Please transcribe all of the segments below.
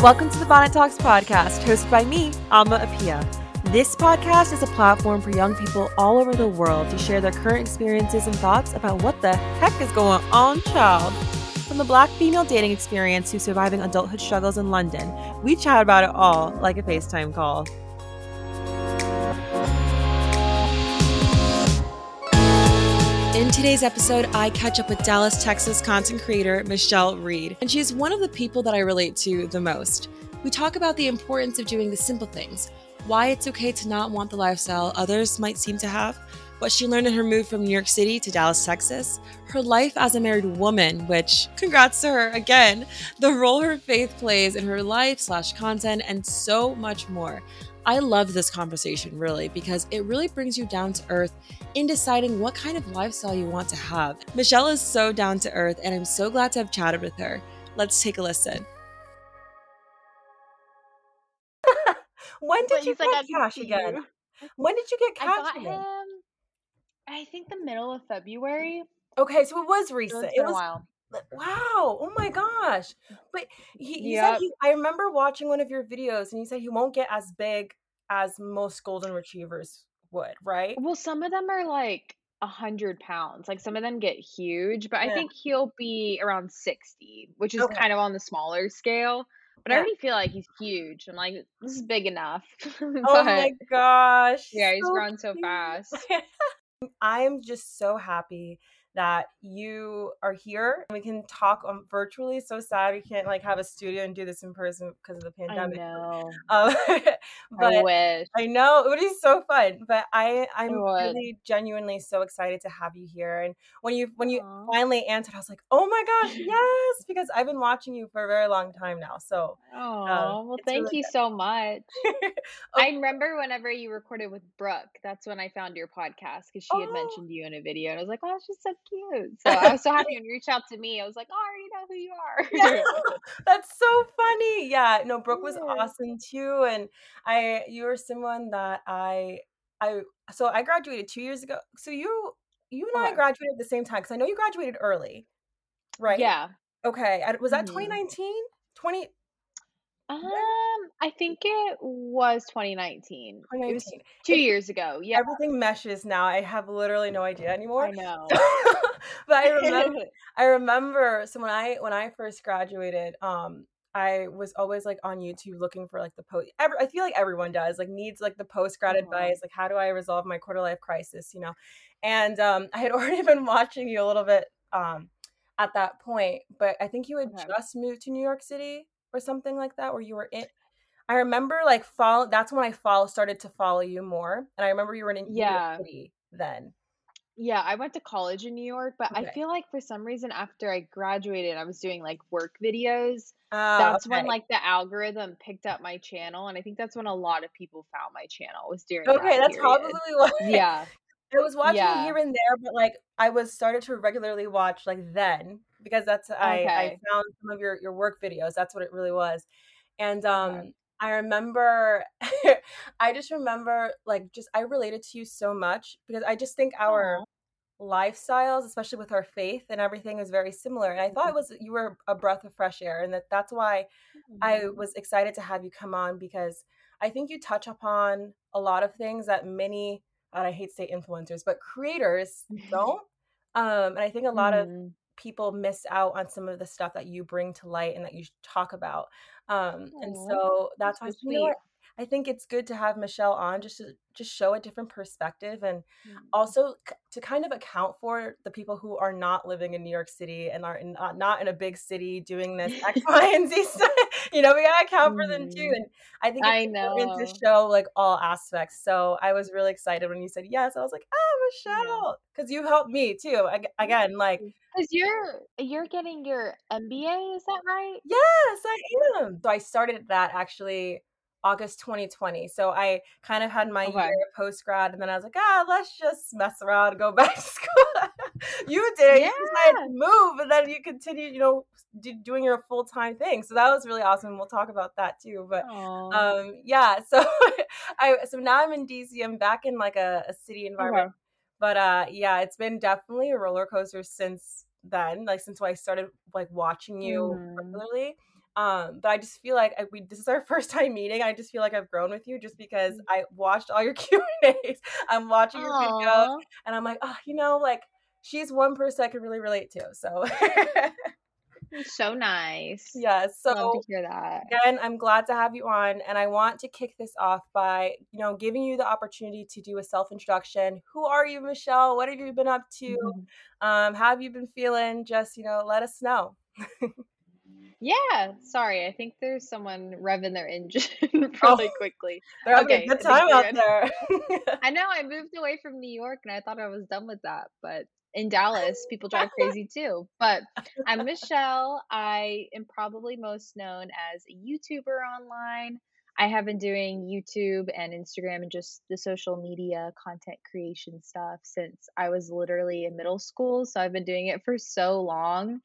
Welcome to the Bonnet Talks podcast, hosted by me, Alma Apia. This podcast is a platform for young people all over the world to share their current experiences and thoughts about what the heck is going on, child. From the black female dating experience to surviving adulthood struggles in London, we chat about it all like a FaceTime call. In today's episode, I catch up with Dallas, Texas content creator Michelle Reed, and she's one of the people that I relate to the most. We talk about the importance of doing the simple things, why it's okay to not want the lifestyle others might seem to have, what she learned in her move from New York City to Dallas, Texas, her life as a married woman, which congrats to her again, the role her faith plays in her life slash content, and so much more. I love this conversation really because it really brings you down to earth in deciding what kind of lifestyle you want to have. Michelle is so down to earth, and I'm so glad to have chatted with her. Let's take a listen. when did But you he's like, get "I cash again? you." When did you get I cash got again? him. I think the middle of February. Okay, so it was So recent. it's It been a was while. Wow. Oh my gosh. But he, he said he I remember watching one of your videos and he said he won't get as big as most golden retrievers would, right? Well, some of them are like a hundred pounds. Like some of them get huge, but I think he'll be around sixty, which is Okay. kind of on the smaller scale. But I Yeah. already feel like he's huge. I'm like, this is big enough. Oh my gosh. yeah, he's so grown so fast. I am just so happy that you are here. We can talk um, virtually. So sad we can't like have a studio and do this in person because of the pandemic. I pandemic. know. Um, I wish. I know it would be so fun. But I I'm really genuinely so excited to have you here. And when you when you Aw. finally answered, I was like, oh my gosh, yes, because I've been watching you for a very long time now. So Oh, well, thank really you so much. good. I remember whenever you recorded with Brooke, that's when I found your podcast because she had oh. mentioned you in a video, and I was like, "Oh, she's so cute." So I was so happy when you reached out to me. I was like, "Oh, I already know who you are. Yeah, are." that's so funny. Yeah, no, Brooke was awesome too, and I you were someone that I I so I graduated two years ago. So you you and I graduated at the same time because I know you graduated early, right? Yeah. Okay, was that hmm 2019? 20 Um. I think it was 2019. It was 2019. two It's years ago. Yeah, everything meshes now. I have literally no idea anymore. I know. but I remember I remember so when I when I first graduated, um, I was always like on YouTube looking for like the post. Every, I feel like everyone does like needs like the post grad Aw. advice, like how do I resolve my quarter life crisis, you know? And um, I had already been watching you a little bit um at that point, but I think you had Okay. just moved to New York City or something like that, where you were in. I remember like follow. That's when I follow started to follow you more, and I remember you were in New York Yeah. City then. Yeah, I went to college in New York, but I feel like for some reason after I graduated, I was doing like work videos. Ah, That's when like the algorithm picked up my channel, and I think that's when a lot of people found my channel was during Okay, that that's period. probably why. Yeah, I was watching yeah. here and there, but like I was started to regularly watch like then because that's I I found some of your your work videos. That's what it really was. And okay. um I remember I just remember like just I related to you so much because I just think our Aw. lifestyles, especially with our faith and everything, is very similar. And I thought it was you were a breath of fresh air, and that that's why I Mhm. was excited to have you come on because I think you touch upon a lot of things that many, and I hate to say influencers, but creators don't. Um, and I think a lot of Mhm. People miss out on some of the stuff that you bring to light and that you talk about. Um, and so that's why I you know I think it's good to have Michelle on just to just show a different perspective and Mm. also c- to kind of account for the people who are not living in New York City and are in, not, not in a big city doing this X, Y, and Z stuff. You know, we gotta account for them too. Mhm. And I think I it's important to show like all aspects. So I was really excited when you said yes. I was like, oh, Michelle, because you helped me too. Again, like Because you're you're getting your MBA, is that right? Yes, I am. So I started that actually August 2020. So I kind of had my Okay. year post grad, and then I was like, ah, let's just mess around and go back to school. You did. You decided Yeah. to move, and then you continued, you know, do, doing your full time thing. So that was really awesome. We'll talk about that too. But um, yeah. So I so now I'm in DC. I'm back in like a, a city environment. Okay. But uh, yeah, it's been definitely a roller coaster since then. Like since I started like watching you Mhm. regularly. Um, but I just feel like I, we this is our first time meeting. I just feel like I've grown with you just because Mm. I watched all your Q and A's. I'm watching your videos, and I'm like, oh, you know, like she's one person I can really relate to. So So nice. yeah. Love to So hear that. again, I'm glad to have you on, and I want to kick this off by you know giving you the opportunity to do a self introduction. Who are you, Michelle? What have you been up to? Mhm. Um, how have you been feeling? Just you know, let us know. Yeah, sorry. I think there's someone revving their engine Oh, quickly. they're having a Okay, good time out there. I know I moved away from New York and I thought I was done with that, but in Dallas, people drive crazy too. But I'm Michelle. I am probably most known as a YouTuber online. I have been doing YouTube and Instagram and just the social media content creation stuff since I was literally in middle school. So I've been doing it for so long.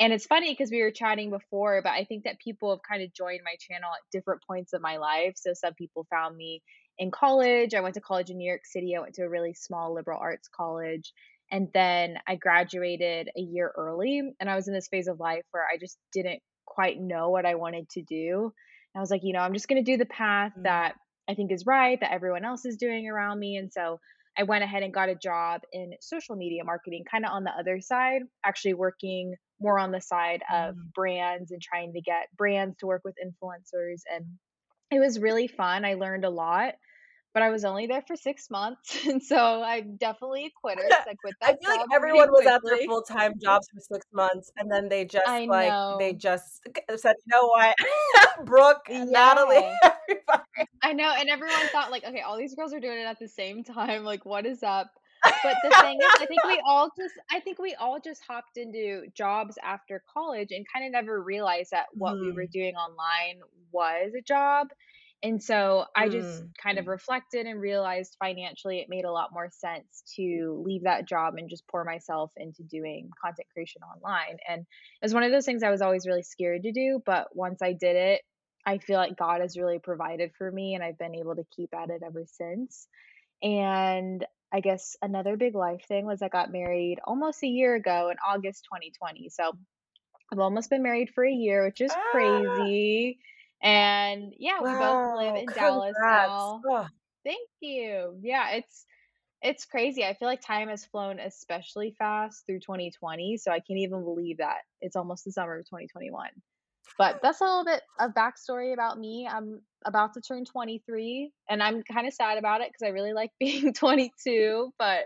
And it's funny because we were chatting before, but I think that people have kind of joined my channel at different points of my life. So some people found me in college. I went to college in New York City. I went to a really small liberal arts college. And then I graduated a year early. And I was in this phase of life where I just didn't quite know what I wanted to do. And I was like, you know, I'm just going to do the path Mm. that I think is right, that everyone else is doing around me. And so I went ahead and got a job in social media marketing, kind of on the other side, actually working more on the side of Mm. brands and trying to get brands to work with influencers. And it was really fun. I learned a lot, but I was only there for six months. And so I'm definitely a quitter. So I quit that. I feel like everyone was at their full time jobs for six months, and then they just I like they just said, you know what, Brooke, and Natalie, everybody. I know. And everyone thought, like, okay, all these girls are doing it at the same time. Like, what is up? But the thing is, I think we all just, I think we all just hopped into jobs after college and kind of never realized that what we were Mm, doing online was a job. And so I just mm, kind of reflected and realized financially it made a lot more sense to leave that job and just pour myself into doing content creation online. And it was one of those things I was always really scared to do. But once I did it, I feel like God has really provided for me and I've been able to keep at it ever since. And I guess another big life thing was I got married almost a year ago in August 2020. So I've almost been married for a year, which is Ah, crazy. And yeah, we both live in Dallas now. Oh, Thank you. Yeah, it's it's crazy. I feel like time has flown especially fast through 2020, so I can't even believe that it's almost the summer of 2021. But that's a little bit of backstory about me. I'm about to turn 23, and I'm kind of sad about it because I really like being 22. But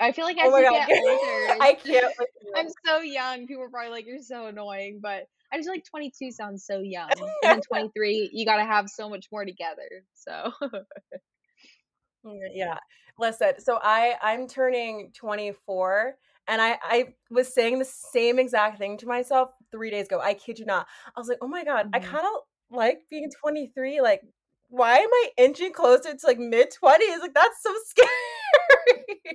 I feel like oh as my you God, get older, I can't I'm so young. People are probably like, "You're so annoying," but I just feel like 22 sounds so young. And then 23, you got to have so much more together. So Mm, Yeah. Listen, so I I'm turning 24 and I I was saying the same exact thing to myself 3 days ago. I kid you not. I was like, "Oh my God, I Mhm. kind of like being 23. Like, why am I inching closer to like mid 20s? Like, that's so scary."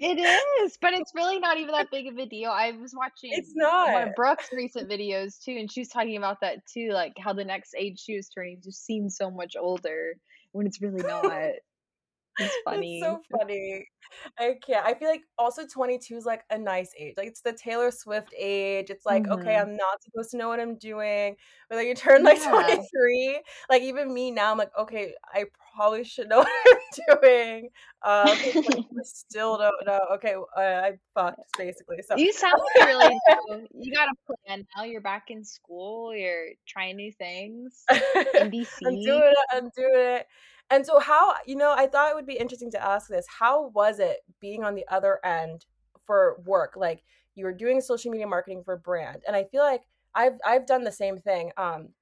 It is, but it's really not even that big of a deal. I was It's watching one not. of Brooke's recent videos too, and she was talking about that too, like how the next age she was turning just seems so much older when it's really not. It's funny. so funny. I can't. I feel like also 22 is like a nice age. Like it's the Taylor Swift age. It's like, okay, Mhm. I'm not supposed to know what I'm doing. But like you turn like Yeah. 23, like even me now, I'm like, okay, I probably should know what I'm doing. Uh, okay, 24, still don't know. Okay, uh, I fucked basically. So You sound really do. You got a plan now. You're back in school. You're trying new things in I'm doing it. I'm doing it. And so, how, you know, I thought it would be interesting to ask this. How was it being on the other end for work? Like, you were doing social media marketing for brand. And I feel like I've I've done the same thing. Um,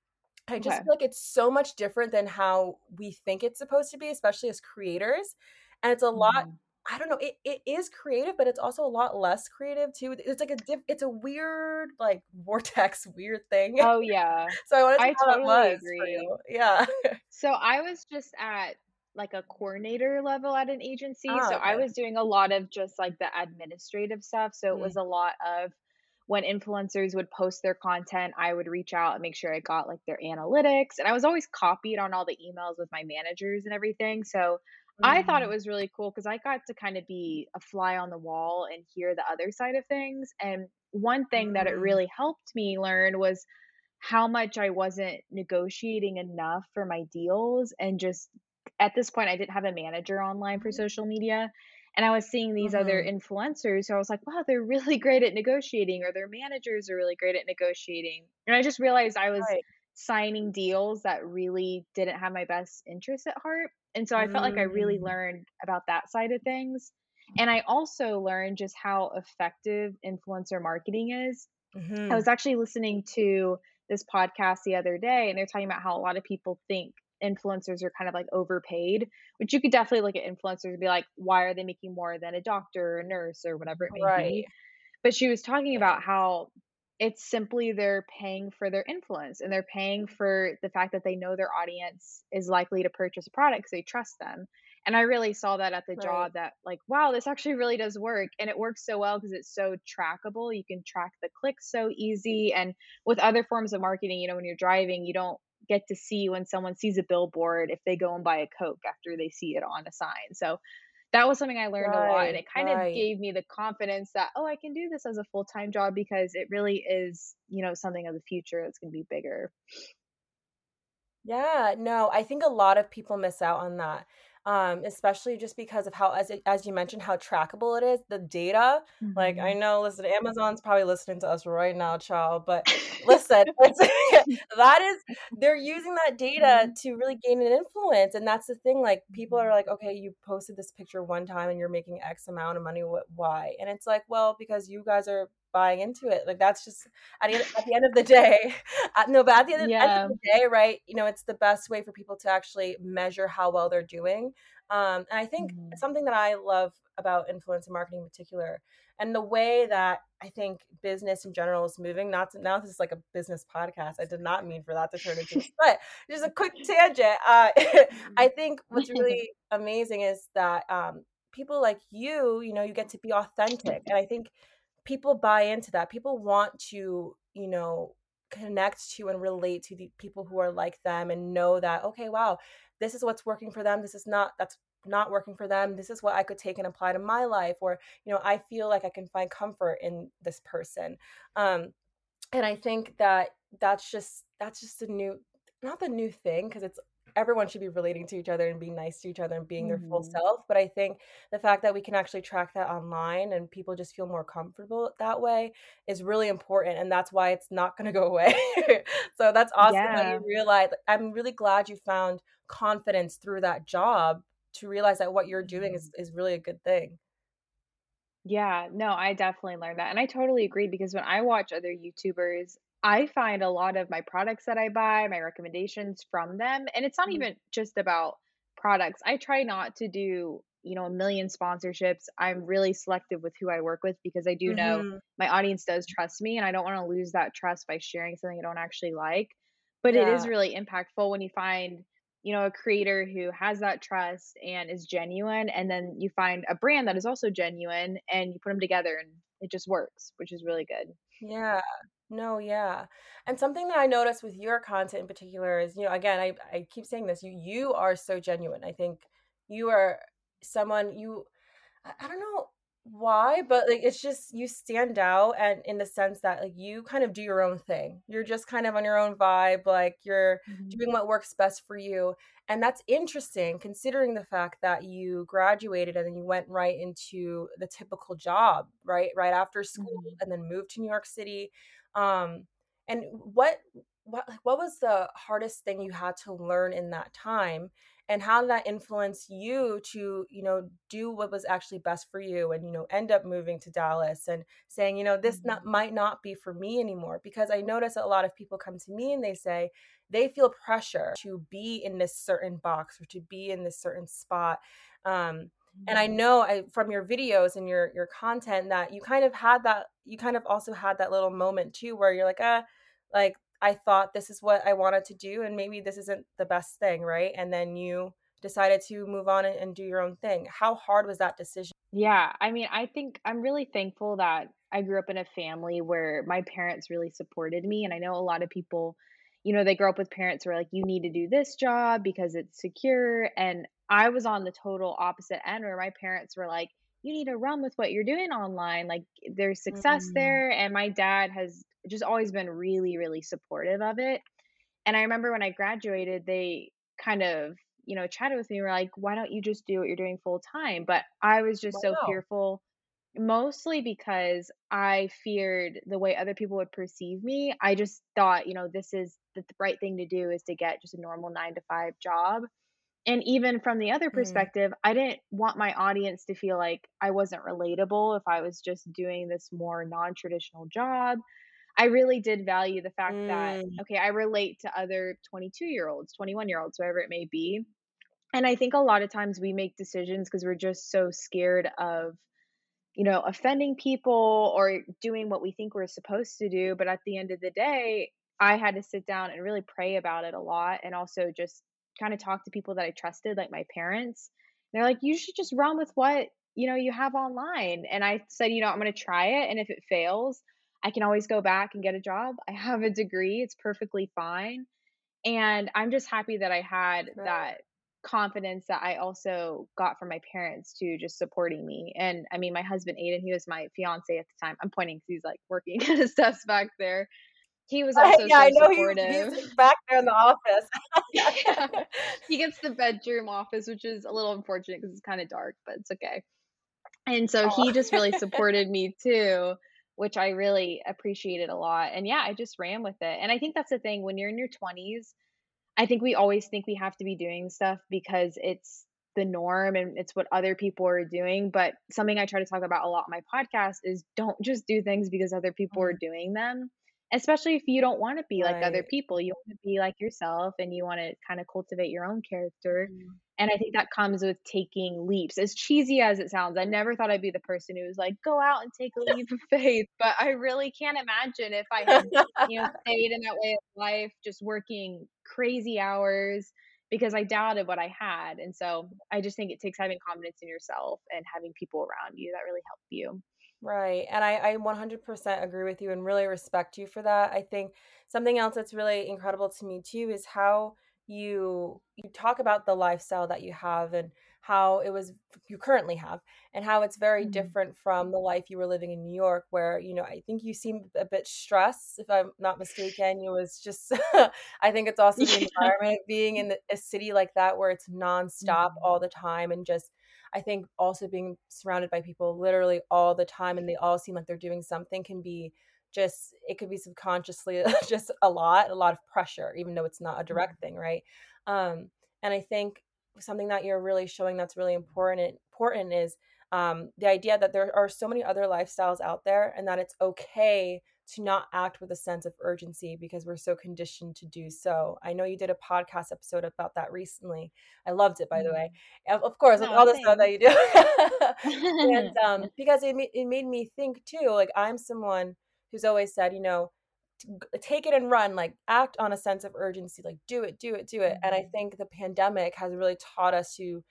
I just Okay. feel like it's so much different than how we think it's supposed to be, especially as creators. And it's a lot, Mhm. I don't know, it, it is creative, but it's also a lot less creative too. It's like a diff, it's a weird, like vortex, weird thing. Oh yeah. So I wanted to I know how that totally agree. Yeah. So I was just at like a coordinator level at an agency. Ah, So I was doing a lot of just like the administrative stuff. So it Mm. was a lot of when influencers would post their content, I would reach out and make sure I got like their analytics. And I was always copied on all the emails with my managers and everything. So I thought it Mm. was really cool because I got to kind of be a fly on the wall and hear the other side of things. And one thing that it Mm. really helped me learn was how much I wasn't negotiating enough for my deals and just at this point I didn't have a manager online for social media and I was seeing these other influencers so I was like, "Wow, they're really great at negotiating or their managers are really great at negotiating." And I just realized I was Right. signing deals that really didn't have my best interests at heart. And so I felt like I really Mm. learned about that side of things. And I also learned just how effective influencer marketing is. I was actually listening to this podcast the other day, and they're talking about how a lot of people think influencers are kind of like overpaid, which you could definitely look at influencers and be like, why are they making more than a doctor or a nurse or whatever it may Right. be? But she was talking about how it's simply they're paying for their influence and they're paying for the fact that they know their audience is likely to purchase a product because they trust them. And I really saw that at the Right. job that, like, wow, this actually really does work. And it works so well because it's so trackable. You can track the clicks so easy. And with other forms of marketing, you know, when you're driving, you don't get to see when someone sees a billboard if they go and buy a Coke after they see it on a sign. So that was something I learned a lot, and it kind of gave me the confidence that, "Oh, I can do this as a full-time job," because it really is, you know, something of the future that's gonna be bigger. Yeah, no, I think a lot of people miss out on that, um, especially just because of how, as it, as you mentioned, how trackable it is. The data, like I Mhm. know, listen, Amazon's probably listening to us right now, child. But listen, that is, they're using that data Mhm. to really gain an influence, and that's the thing. Like people are Mhm. like, okay, you posted this picture one time and you're making X amount of money. What? Why? And it's like, well, because you guys are buying into it. Like that's just at the end, at the end of the day, uh, no, but at the end of, end of the day, right? You know, it's the best way for people to actually measure how well they're doing. Um, and I think Mhm. something that I love about influencer marketing in particular, and the way that I think business in general is moving. Not to, now this is like a business podcast. I did not mean for that to turn into but just a quick tangent. Uh, I think what's really amazing is that um, people like you, you know, you get to be authentic, and I think people buy into that. People want to, you know, connect to and relate to the people who are like them and know that, okay, wow, this is what's working for them. This is not, that's not working for them. This is what I could take and apply to my life. Or, you know, I feel like I can find comfort in this person. Um, and I think that that's just, that's just a new, not the new thing, because it's, everyone should be relating to each other and being nice to each other and being their full Mhm. self. But I think the fact that we can actually track that online and people just feel more comfortable that way is really important. And that's why it's not going to go away. so that's awesome that you realize. I'm really glad you found confidence through that job to realize that what you're doing is, Mhm. is really a good thing. Yeah, no, I definitely learned that, and I totally agree because when I watch other YouTubers, I find a lot of my products that I buy, my recommendations from them, and it's not Mhm. even just about products. I try not to do, you know, a million sponsorships. I'm really selective with who I work with because I do know Mhm. my audience does trust me, and I don't want to lose that trust by sharing something I don't actually like. But it is really impactful when you find you know, a creator who has that trust and is genuine, and then you find a brand that is also genuine and you put them together and it just works, which is really good. Yeah. No, yeah. And something that I noticed with your content in particular is, you know, again, I I keep saying this, you you are so genuine. I think you are someone you I, I don't know why, but like it's just you stand out and in the sense that like you kind of do your own thing. You're just kind of on your own vibe, like you're Mhm. doing what works best for you. And that's interesting considering the fact that you graduated and then you went right into the typical job, right? Right after school Mhm. and then moved to New York City. Um and what what what was the hardest thing you had to learn in that time? and how did that influence you to you know do what was actually best for you and you know end up moving to dallas and saying you know this not Mhm. might not be for me anymore because i notice a lot of people come to me and they say they feel pressure to be in this certain box or to be in this certain spot um, and i Mhm. know I, from your videos and your your content that you kind of had that you kind of also had that little moment too where you're like ah like I thought this is what I wanted to do, and maybe this isn't the best thing, right? And then you decided to move on and, and do your own thing. How hard was that decision? Yeah, I mean, I think I'm really thankful that I grew up in a family where my parents really supported me. And I know a lot of people, you know, they grow up with parents who are like, you need to do this job because it's secure. And I was on the total opposite end where my parents were like, you need to run with what you're doing online. Like, there's success Mm, there. And my dad has just always been really, really supportive of it. And I remember when I graduated, they kind of, you know, chatted with me. Were like, "Why don't you just do what you're doing full time?" But I was just so fearful, mostly because I feared the way other people would perceive me. I just thought, you know, this is the right thing to do is to get just a normal nine to five job. And even from the other Mm, perspective, I didn't want my audience to feel like I wasn't relatable if I was just doing this more non traditional job. I really did value the fact that, mm, okay, I relate to other 22 year olds, 21 year olds, whoever it may be. And I think a lot of times we make decisions because we're just so scared of, you know, offending people or doing what we think we're supposed to do. But at the end of the day, I had to sit down and really pray about it a lot and also just kind of talk to people that I trusted, like my parents. They're like, you should just run with what, you know, you have online. And I said, you know, I'm going to try it. And if it fails, I can always go back and get a job. I have a degree. It's perfectly fine. And I'm just happy that I had right. that confidence that I also got from my parents to just supporting me. And I mean, my husband Aiden, he was my fiance at the time. I'm pointing because he's like working at his desk back there. He was also yeah, I so know he he's supportive. back there in the office. yeah. He gets the bedroom office, which is a little unfortunate because it's kind of dark, but it's okay. And so he just really supported me too, which I really appreciated a lot. And yeah, I just ran with it. And I think that's the thing when you're in your 20s, I think we always think we have to be doing stuff because it's the norm and it's what other people are doing. But something I try to talk about a lot on my podcast is don't just do things because other people are Mm, doing them, especially if you don't want to be like other people. You want to be like yourself and you want to kind of cultivate your own character. Mm. And I think that comes with taking leaps. As cheesy as it sounds, I never thought I'd be the person who was like, go out and take a leap of faith. But I really can't imagine if I had you know, stayed in that way of life, just working crazy hours because I doubted what I had. And so I just think it takes having confidence in yourself and having people around you that really help you. Right. And I, I 100% agree with you and really respect you for that. I think something else that's really incredible to me too is how you you talk about the lifestyle that you have and how it was you currently have and how it's very Mhm. different from the life you were living in New York where, you know, I think you seemed a bit stressed if I'm not mistaken. It was just I think it's also the environment being in the, a city like that where it's nonstop Mhm. all the time and just I think also being surrounded by people literally all the time and they all seem like they're doing something can be just it could be subconsciously just a lot, a lot of pressure, even though it's not a direct thing, right? Um, and I think something that you're really showing that's really important important is um, the idea that there are so many other lifestyles out there and that it's okay to not act with a sense of urgency because we're so conditioned to do so. I know you did a podcast episode about that recently. I loved it, by the way. Mhm. Of of course, with Oh, all the stuff that you do. And, um, because it it made me think too, like, I'm someone who's always said, you know, take it and run, like, act on a sense of urgency, like, do it, do it, do it, and I Mhm. think the pandemic has really taught us to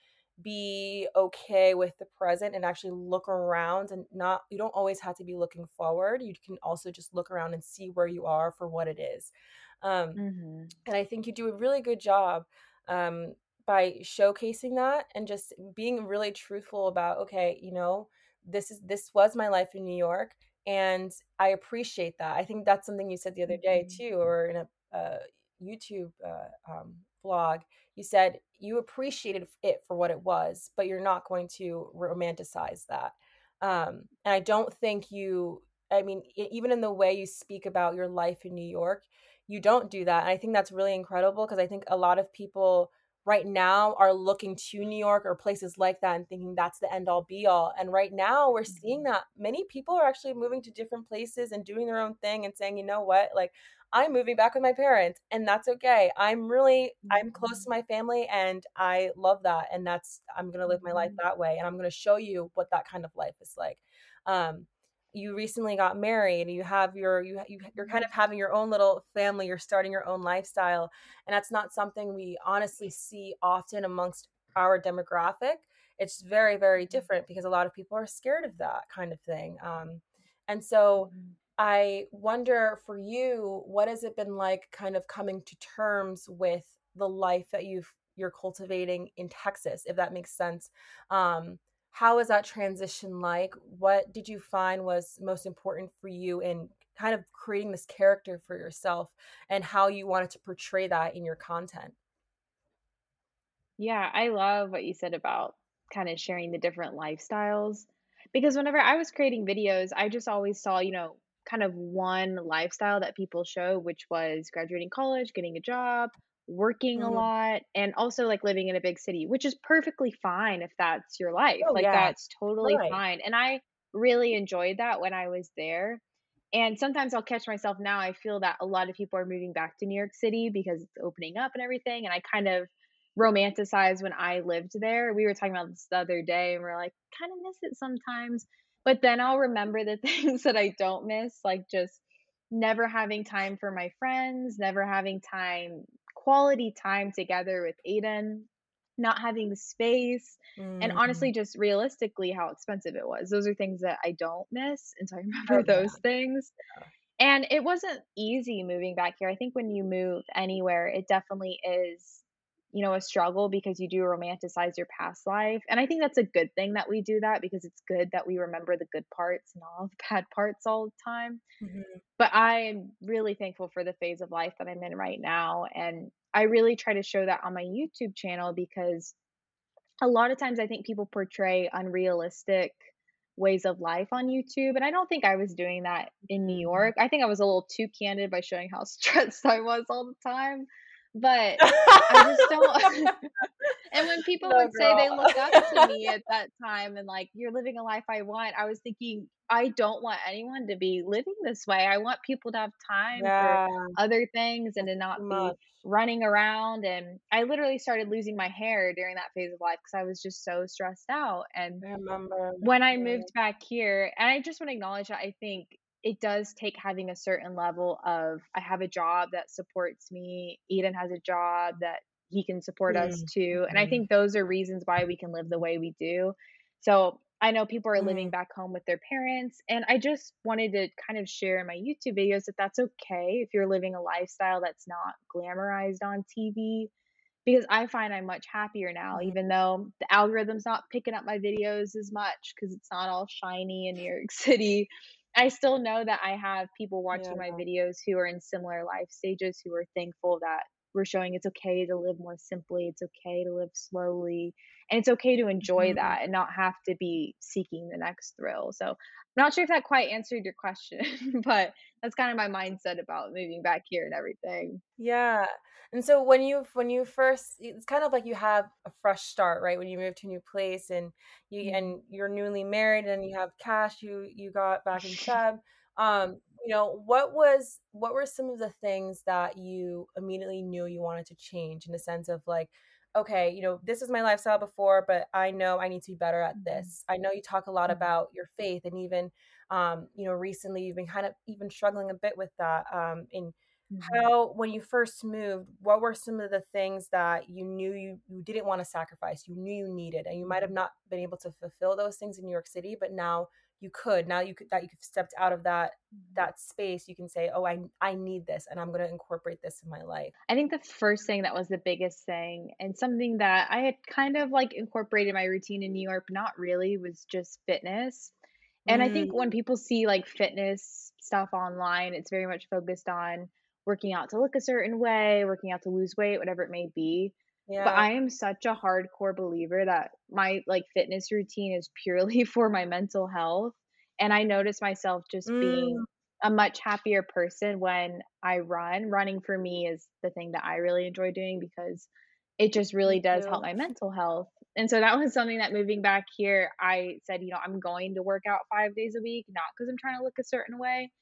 be okay with the present and actually look around and not you don't always have to be looking forward, you can also just look around and see where you are for what it is. Um Mhm. and I think you do a really good job um, by showcasing that and just being really truthful about, okay, you know, this is this was my life in New York, and I appreciate that. I think that's something you said the other day Mhm. too, or in a, uh YouTube uh, um, vlog. You said you appreciated it for what it was, but you're not going to romanticize that. Um, and I don't think you. I mean, even in the way you speak about your life in New York, you don't do that. And I think that's really incredible because I think a lot of people right now are looking to New York or places like that and thinking that's the end all be all. And right now we're seeing Mhm. that many people are actually moving to different places and doing their own thing and saying, you know what, like I'm moving back with my parents and that's okay. I'm really I'm close to my family and I love that and that's I'm going to live my life Mhm. that way and I'm going to show you what that kind of life is like. Um you recently got married you have your you, you you're kind Mhm. of having your own little family you're starting your own lifestyle and that's not something we honestly see often amongst our demographic it's very very different because a lot of people are scared of that kind of thing um, and so Mhm. i wonder for you what has it been like kind of coming to terms with the life that you've you're cultivating in texas if that makes sense um, how was that transition like? What did you find was most important for you in kind of creating this character for yourself and how you wanted to portray that in your content. Yeah, I love what you said about kind of sharing the different lifestyles because whenever I was creating videos, I just always saw, you know, kind of one lifestyle that people show, which was graduating college, getting a job, working a Mhm. lot, and also like living in a big city, which is perfectly fine if that's your life. Oh, Like yeah. that's totally Right. fine. And I really enjoyed that when I was there. And sometimes I'll catch myself now. I feel that a lot of people are moving back to New York City because it's opening up and everything. And I kind of romanticize when I lived there. We were talking about this the other day and we're like, kind of miss it sometimes. But then I'll remember the things that I don't miss, like just never having time for my friends, never having time, quality time together with Aiden, not having the space, and Mhm. honestly, just realistically how expensive it was. Those are things that I don't miss. And so I Oh, remember yeah. those things. And it wasn't easy moving back here. I think when you move anywhere, it definitely is, you know, a struggle because you do romanticize your past life. And I think that's a good thing that we do that because it's good that we remember the good parts and all the bad parts all the time. Mhm. But I'm really thankful for the phase of life that I'm in right now. And I really try to show that on my YouTube channel because a lot of times I think people portray unrealistic ways of life on YouTube, and I don't think I was doing that in New Mhm. York. I think I was a little too candid by showing how stressed I was all the time, but I just don't and when people No, would say they look up to me at that time and like, "You're living a life I want," I was thinking, "I don't want anyone to be living this way. I want people to have time for other things and to not too be much. running around," and I literally started losing my hair during that phase of life because I was just so stressed out, and I remember. when I moved back here and I just wanna acknowledge that I think it does take having a certain level of I have a job that supports me, Aiden has a job that he can support us Mm, too, and I think those are reasons why we can live the way we do. So, I know people are living mhm. back home with their parents, and I just wanted to kind of share in my YouTube videos that that's okay if you're living a lifestyle that's not glamorized on TV because I find I'm much happier now, Mhm. even though the algorithm's not picking up my videos as much because it's not all shiny in New York City. I still know that I have people Yeah. watching my videos who are in similar life stages who are thankful that we're showing it's okay to live more simply, it's okay to live slowly, and it's okay to enjoy Mhm. that and not have to be seeking the next thrill. So, I'm not sure if that quite answered your question, but that's kind of my mindset about moving back here and everything. Yeah. And so when you when you first it's kind of like you have a fresh start, right? When you move to a new place and you Mhm. and you're newly married and you have cash you you got back in Feb. Um, you know, what was what were some of the things that you immediately knew you wanted to change in the sense of like, okay, you know, this is my lifestyle before, but I know I need to be better at Mhm. this. I know you talk a lot Mhm. about your faith and even um, you know, recently you've been kind of even struggling a bit with that um in Mhm. how when you first moved, what were some of the things that you knew you you didn't wanna sacrifice, you knew you needed, and you might have not been able to fulfill those things in New York City, but now you could. Now you could that you could stepped out of that that space, you can say, "Oh, I I need this, and I'm gonna incorporate this in my life." I think the first thing that was the biggest thing and something that I had kind of like incorporated my routine in New York, but not really, was just fitness. And I think when Mm, people see like fitness stuff online, it's very much focused on working out to look a certain way, working out to lose weight, whatever it may be. But. I am such a hardcore believer that my like fitness routine is purely for my mental health. And I notice myself just being Mm, a much happier person when I run. Running for me is the thing that I really enjoy doing because it just really does help my mental health. And so that was something that moving back here, I said, you know, I'm going to work out 5 days a week, not because I'm trying to look a certain way.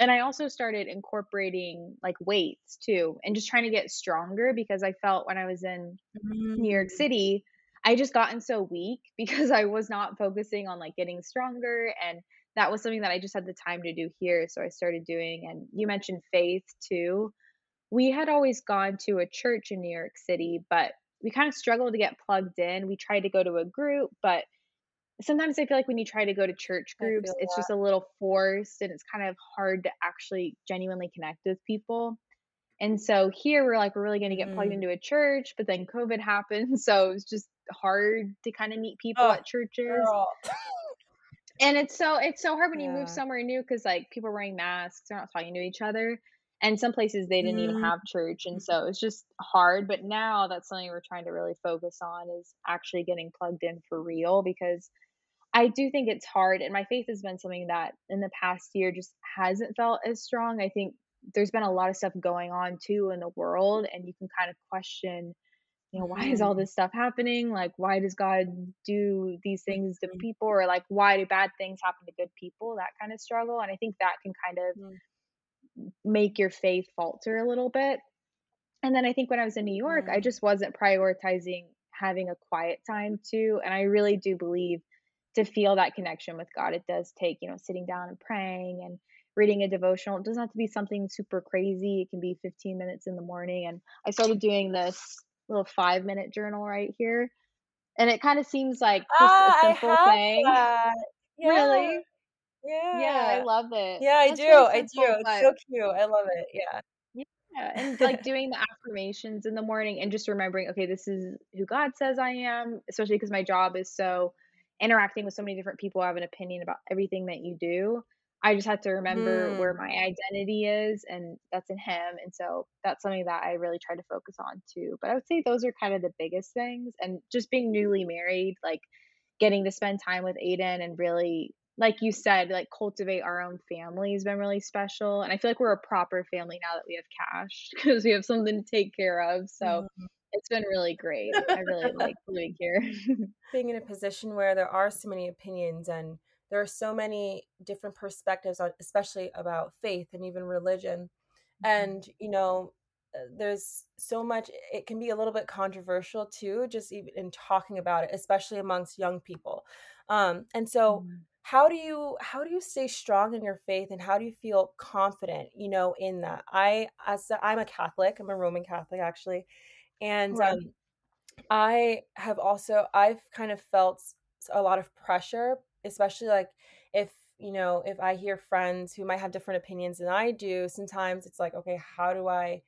And I also started incorporating like weights too and just trying to get stronger because I felt when I was in New York Mm, City, I just gotten so weak because I was not focusing on like getting stronger and that was something that I just had the time to do here, so I started doing and you mentioned faith too. We had always gone to a church in New York City, but we kind of struggled to get plugged in. We tried to go to a group, but sometimes I feel like when you try to go to church groups, it's that. just a little forced and it's kind of hard to actually genuinely connect with people. And so here we're like, we're really going to get plugged Mhm. into a church, but then COVID happened. So it was just hard to kind of meet people Oh, at churches. And it's so it's so hard when you move somewhere new because like people are wearing masks, they're not talking to each other. And some places they didn't even Mm. have church, and so it's just hard. But now that's something we're trying to really focus on is actually getting plugged in for real because I do think it's hard, and my faith has been something that in the past year just hasn't felt as strong. I think there's been a lot of stuff going on too in the world, and you can kind of question, you know, why is all Mhm. this stuff happening? Like, why does God do these things to Mhm. people? Or like, why do bad things happen to good people? That kind of struggle. And I think that can kind of Mm. make your faith falter a little bit. And then I think when I was in New York, I Mm. just wasn't prioritizing having a quiet time too. And I really do believe to feel that connection with God, it does take, you know, sitting down and praying and reading a devotional. It doesn't have to be something super crazy. It can be 15 minutes in the morning. And I started doing this little five minute journal right here. And it kind of seems like just a Ah, simple thing. that. Yeah. Really? Yeah, I love it. Yeah, I It's do. really I do. It's so cute. I love it. Yeah. Yeah, and like doing the affirmations in the morning and just remembering, okay, this is who God says I am, especially because my job is so interacting with so many different people have an opinion about everything that you do. I just have to remember where Mm. my identity is, and that's in Him. And so that's something that I really try to focus on too. But I would say those are kind of the biggest things. And just being newly married, like getting to spend time with Aiden and really, like you said, like cultivate our own family has been really special. And I feel like we're a proper family now that we have cash because we have something to take care of. So Mhm. It's been really great. I really like living here. Being in a position where there are so many opinions and there are so many different perspectives on especially about faith and even religion. And, you know, uh, there's so much it can be a little bit controversial too just even in talking about it especially amongst young people um and so Mhm. how do you how do you stay strong in your faith and how do you feel confident you know in that i as a- i'm a catholic i'm a roman catholic actually and Right. um i have also i've kind of felt a lot of pressure especially like if you know if i hear friends who might have different opinions than i do sometimes it's like okay how do i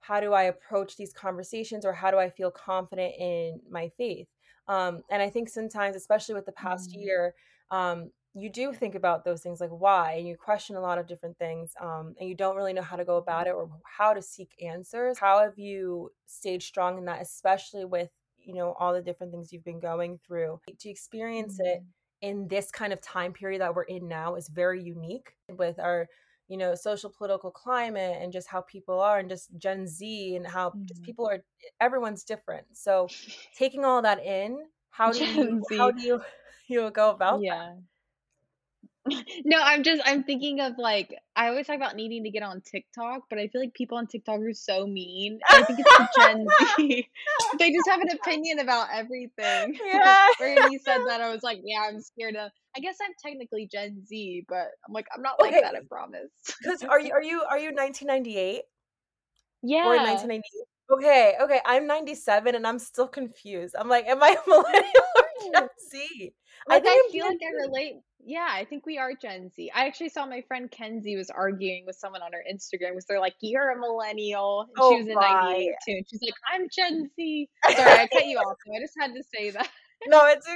how do I approach these conversations or how do I feel confident in my faith? Um, and I think sometimes, especially with the past Mm. year, um, you do think about those things like why, and you question a lot of different things, um, and you don't really know how to go about it or how to seek answers. How have you stayed strong in that, especially with you know all the different things you've been going through? To experience it Mhm. in this kind of time period that we're in now is very unique with our you know social political climate and just how people are and just gen z and how just Mhm. people are everyone's different so taking all that in how do you Gen how do you you go about that Yeah. No, I'm just I'm thinking of like I always talk about needing to get on TikTok, but I feel like people on TikTok are so mean. I think it's the Gen Z. They just have an opinion about everything. yeah When you said that, I was like, yeah, I'm scared of. I guess I'm technically Gen Z, but I'm like, I'm not like okay that, I promise. because are you are you are you 1998 Yeah. Or 1998 okay okay i'm 97 and i'm still confused i'm like am i a millennial gen z i Like think I i'm feel gen like I z relate. Yeah, I think we are Gen Z. I actually saw my friend Kenzie was arguing with someone on her Instagram because they're like, "You're a millennial," and she oh was in '98 too, and she's like, "I'm Gen Z." Sorry, I cut you off. So I just had to say that. No, it's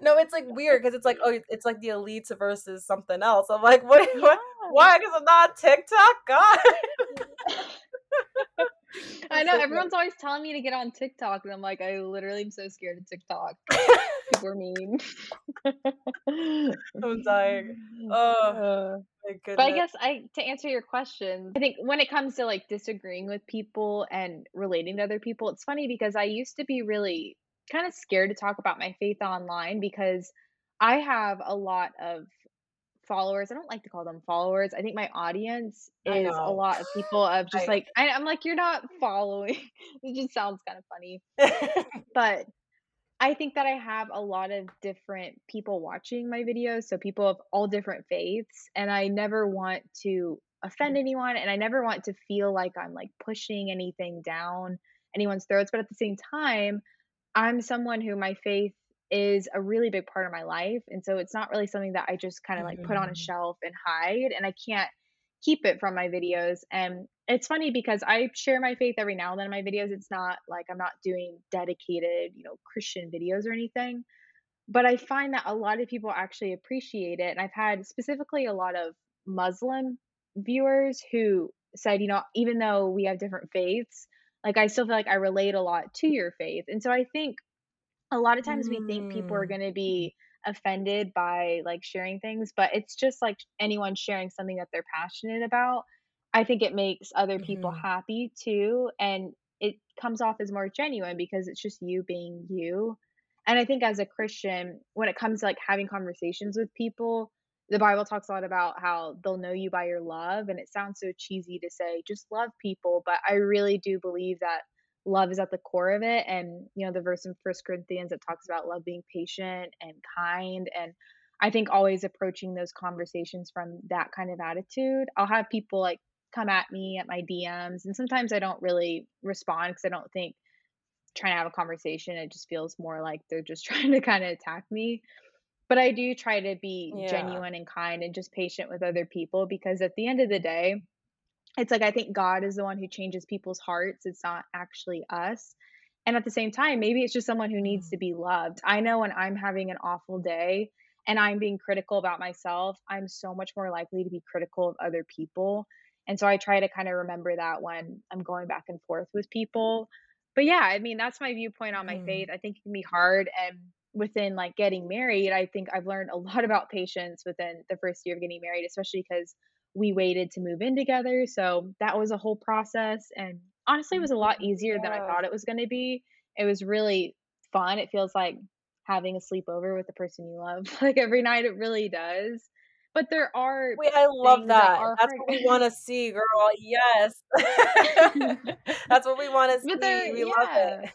no, it's like weird because it's like oh, it's like the elites versus something else. I'm like, what? What? Why? Because I'm not on TikTok. God, I know so everyone's always telling me to get on TikTok, and I'm like, I literally am so scared of TikTok. People are mean. I'm dying. Oh Uh, my But I guess I to answer your question, I think when it comes to like disagreeing with people and relating to other people, it's funny because I used to be really kind of scared to talk about my faith online because I have a lot of followers. I don't like to call them followers. I think my audience is a lot of people of just I like I, I'm like you're not following. it just sounds kind of funny, but I think that I have a lot of different people watching my videos, so people of all different faiths, and I never want to offend anyone, and I never want to feel like I'm like pushing anything down anyone's throats, but at the same time, I'm someone who my faith is a really big part of my life, and so it's not really something that I just kind of like put on a Mhm. shelf and hide, and I can't keep it from my videos. And it's funny because I share my faith every now and then in my videos. It's not like I'm not doing dedicated, you know, Christian videos or anything. but I find that a lot of people actually appreciate it. And I've had specifically a lot of Muslim viewers who said, you know, even though we have different faiths, like I still feel like I relate a lot to your faith. And so I think a lot of times we think people are Mm. going to be offended by like sharing things, but it's just like anyone sharing something that they're passionate about. I think it makes other people Mhm. happy too. And it comes off as more genuine because it's just you being you. And I think as a Christian, when it comes to like having conversations with people, the Bible talks a lot about how they'll know you by your love. And it sounds so cheesy to say just love people, but I really do believe that love is at the core of it. And, you know, the verse in First Corinthians that talks about love being patient and kind. And I think always approaching those conversations from that kind of attitude. I'll have people like come at me at my DMs, and sometimes I don't really respond because I don't think trying to have a conversation, it just feels more like they're just trying to kind of attack me. But I do try to be Yeah. genuine and kind and just patient with other people because at the end of the day, it's like I think God is the one who changes people's hearts. It's not actually us. And at the same time, maybe it's just someone who needs Mm. to be loved. I know when I'm having an awful day and I'm being critical about myself, I'm so much more likely to be critical of other people. And so I try to kind of remember that when I'm going back and forth with people. But yeah, I mean, that's my viewpoint on my Mhm. faith. I think it can be hard. And within like getting married, I think I've learned a lot about patience within the first year of getting married, especially because we waited to move in together. So that was a whole process. And honestly, it was a lot mm-hmm. easier than I thought it was going to be. It was really fun. It feels like having a sleepover with the person you love, like every night. It really does. But there are Wait, I love that that. That's what we wanna see, girl. Yes. That's what we wanna see. there, We love it.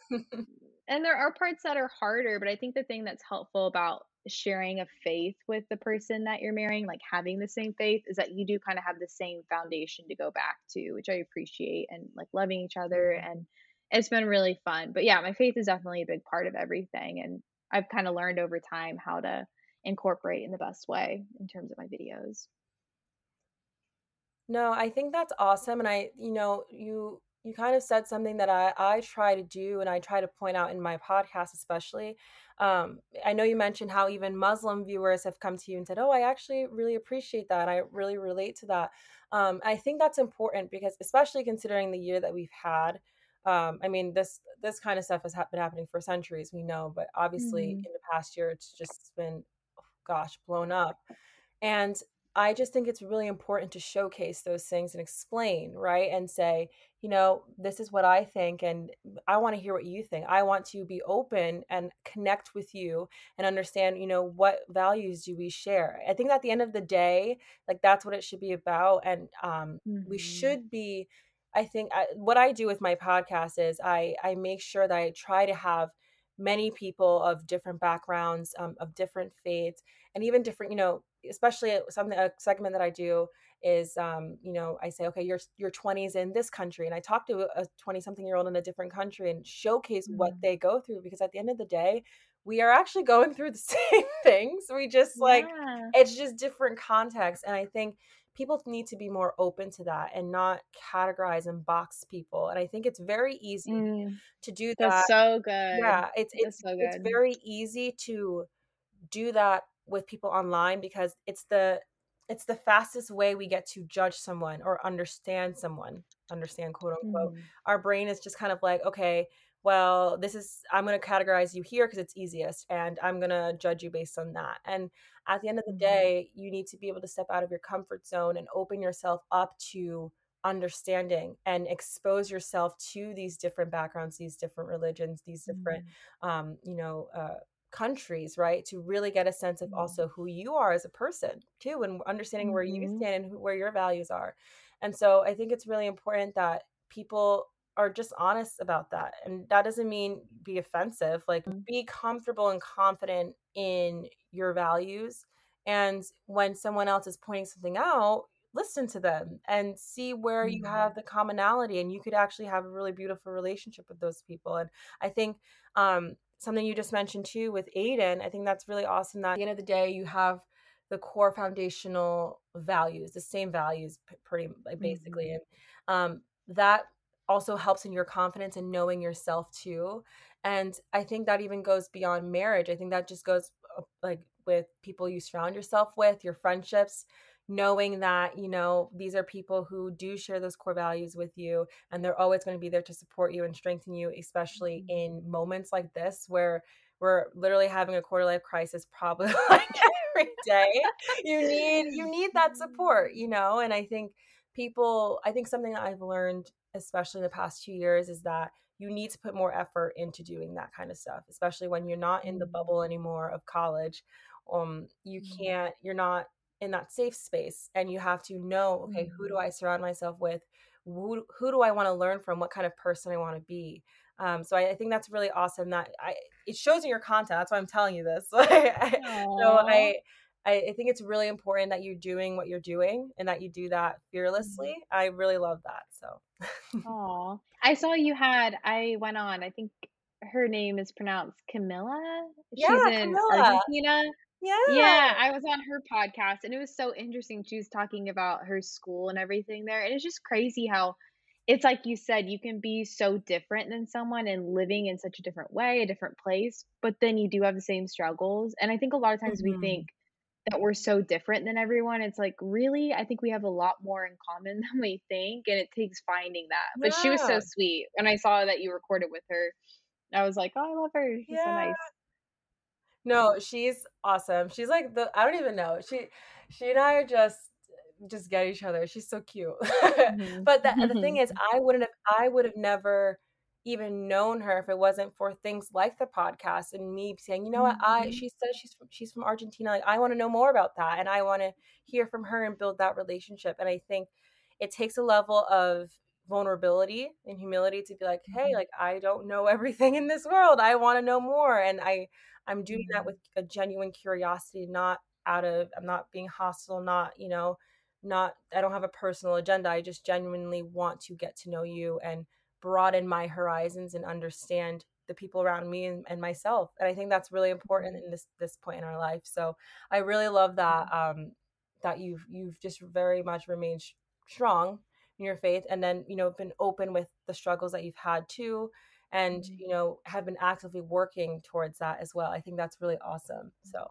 And there are parts that are harder, but I think the thing that's helpful about sharing a faith with the person that you're marrying, like having the same faith, is that you do kind of have the same foundation to go back to, which I appreciate, and like loving each other. Mhm. And it's been really fun. But yeah, my faith is definitely a big part of everything. And I've kind of learned over time how to incorporate in the best way in terms of my videos. No, I think that's awesome, and I you know, you you kind of said something that I I try to do and I try to point out in my podcast especially. Um, I know you mentioned how even Muslim viewers have come to you and said, "Oh, I actually really appreciate that. I really relate to that." Um, I think that's important because especially considering the year that we've had. Um, I mean, this this kind of stuff has hap been happening for centuries, we know, but obviously hmm in the past year it's just been, gosh, blown up. And I just think it's really important to showcase those things and explain, right? And say, you know, this is what I think, and I want to hear what you think. I want to be open and connect with you and understand, you know, what values do we share. I think at the end of the day, like that's what it should be about. And um, we hmm should be, I think, I, what I do with my podcast is I I make sure that I try to have many people of different backgrounds, um, of different faiths, and even different, you know, especially uh, something a segment that I do is um, you know, I say, okay, your your 20s in this country, and I talk to a 20 something year old in a different country and showcase what hmm they go through because at the end of the day, we are actually going through the same things. We just like Yeah. it's just different contexts, and I think people need to be more open to that and not categorize and box people. And I think it's very easy Mm, to do that's that so good. yeah, it's it's so it's very easy to do that with people online because it's the it's the fastest way we get to judge someone or understand someone, understand quote unquote. hmm Our brain is just kind of like, okay, well, this is I'm going to categorize you here because it's easiest and I'm going to judge you based on that. And at the end of the hmm day, you need to be able to step out of your comfort zone and open yourself up to understanding and expose yourself to these different backgrounds, these different religions, these different hmm um, you know, uh, countries, right? To really get a sense of also who you are as a person too, and understanding where you hmm stand and who, where your values are. And so I think it's really important that people are just honest about that. And that doesn't mean be offensive, like be comfortable and confident in your values. And when someone else is pointing something out, listen to them and see where you have the commonality and you could actually have a really beautiful relationship with those people. And I think um something you just mentioned too with Aiden, I think that's really awesome that at the end of the day you have the core foundational values, the same values pretty like basically. hmm And um that also helps in your confidence and knowing yourself too. and i think that even goes beyond marriage i think that just goes uh, like with people you surround yourself with your friendships knowing that you know these are people who do share those core values with you and they're always going to be there to support you and strengthen you especially mm-hmm. in moments like this where we're literally having a quarter life crisis probably like every day you need you need that support you know and i think people i think something that i've learned especially in the past two years is that you need to put more effort into doing that kind of stuff especially when you're not in the mm-hmm. bubble anymore of college um you mm-hmm. can't you're not in that safe space and you have to know okay who do mm-hmm. i surround myself with who, who do i want to learn from what kind of person i want to be um, so I, I, think that's really awesome that I it shows in your content. That's why I'm telling you this. so I, I think it's really important that you're doing what you're doing and that you do that mm-hmm. fearlessly. I really love that. So. Oh, I saw you had. I went on. I think her name is pronounced Camilla. She's yeah, in Camilla. Argentina. Yeah. Yeah, I was on her podcast and it was so interesting. She was talking about her school and everything there. And it's just crazy how it's like you said, you can be so different than someone and living in such a different way, a different place, but then you do have the same struggles. And I think a lot of times mm-hmm. we think that we're so different than everyone. It's like, really? I think we have a lot more in common than we think. And it takes finding that. But yeah. she was so sweet. When I saw that you recorded with her, I was like, oh, I love her. She's yeah. so nice. No, she's awesome. She's like the I don't even know. She she and I are just just get each other. She's so cute. Mm-hmm. but the, the thing is, I wouldn't have I would have never even known her if it wasn't for things like the podcast and me saying, you know what, I mm-hmm. she says she's from, she's from Argentina. Like I want to know more about that and I want to hear from her and build that relationship. And I think it takes a level of vulnerability and humility to be like, hey, mm-hmm. like I don't know everything in this world. I want to know more. And I I'm doing that mm-hmm. with a genuine curiosity, not out of I'm not being hostile, not, you know, not I don't have a personal agenda. I just genuinely want to get to know you and broaden my horizons and understand the people around me and, and myself. And I think that's really important mm-hmm. in this this point in our life. So I really love that mm-hmm. um that you've you've just very much remained strong in your faith and then you know been open with the struggles that you've had too and mm-hmm. you know have been actively working towards that as well i think that's really awesome so.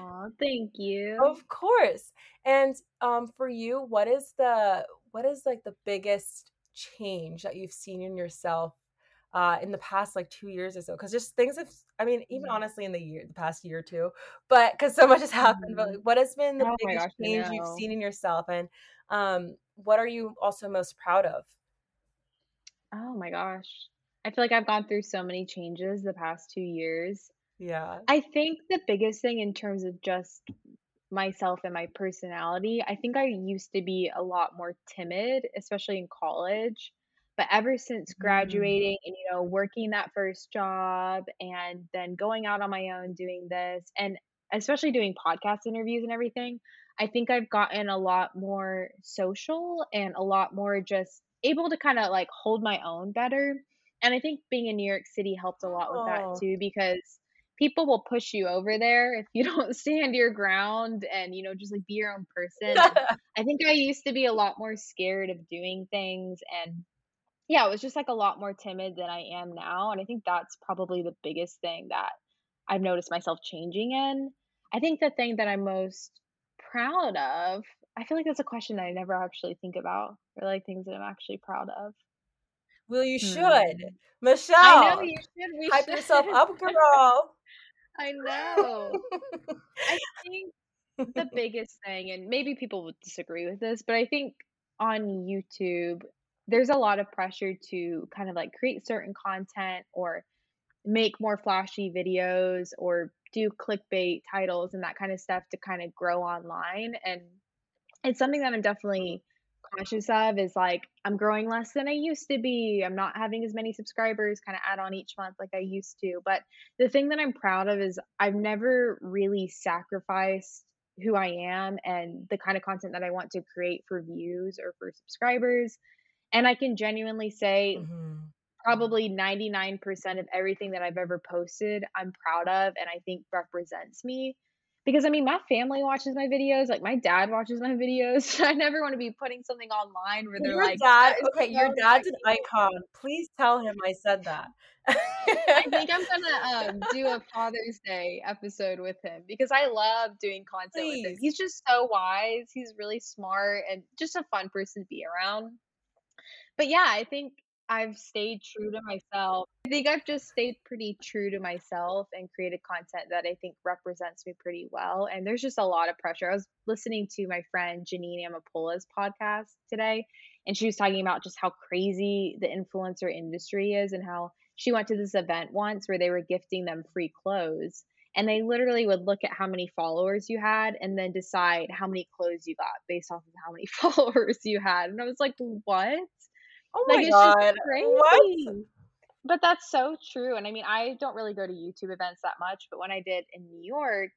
Aw, thank you. Of course and um for you what is the what is like the biggest change that you've seen in yourself uh, in the past like two years or so? Because just things have i mean even mm-hmm. honestly in the year the past year or two but because so much has happened mm-hmm. but what has been the oh biggest gosh, change you've seen in yourself and um, what are you also most proud of? Oh my gosh I feel like I've gone through so many changes the past two years. Yeah. I think the biggest thing in terms of just myself and my personality, I think I used to be a lot more timid, especially in college. But ever since mm. graduating and, you know, working that first job and then going out on my own doing this and especially doing podcast interviews and everything, I think I've gotten a lot more social and a lot more just able to kind of like hold my own better and I think being in New York City helped a lot with that oh. too because people will push you over there if you don't stand your ground and you know just like be your own person. I think I used to be a lot more scared of doing things and yeah, it was just like a lot more timid than I am now and I think that's probably the biggest thing that I've noticed myself changing in. I think the thing that I'm most proud of, I feel like that's a question that I never actually think about or like things that I'm actually proud of. Well, you should. Michelle. I know you should. We hype should. yourself up, girl. I know. I think the biggest thing, and maybe people would disagree with this, but I think on YouTube, there's a lot of pressure to kind of like create certain content or make more flashy videos or do clickbait titles and that kind of stuff to kind of grow online. And it's something that I'm mm. definitely conscious of is like I'm growing less than I used to be. I'm not having as many subscribers kind of add on each month like I used to. But the thing that I'm proud of is I've never really sacrificed who I am and the kind of content that I want to create for views or for subscribers. And I can genuinely say mm-hmm. probably 99% of everything that I've ever posted, I'm proud of and I think represents me because I mean, my family watches my videos. Like my dad watches my videos. I never want to be putting something online where they're Your like, dad, "That is okay, your dad's an icon. Please tell him I said that. I think I'm gonna um, do a Father's Day episode with him because I love doing content with him. He's just so wise. He's really smart and just a fun person to be around. But yeah, I think I've stayed true to myself. I think I've just stayed pretty true to myself and created content that I think represents me pretty well. And there's just a lot of pressure. I was listening to my friend Janine Amapola's podcast today, and she was talking about just how crazy the influencer industry is and how she went to this event once where they were gifting them free clothes. And they literally would look at how many followers you had and then decide how many clothes you got based off of how many followers you had. And I was like, what? Oh Like my just god. What? But that's so true. And I mean, I don't really go to YouTube events that much, but when I did in New York,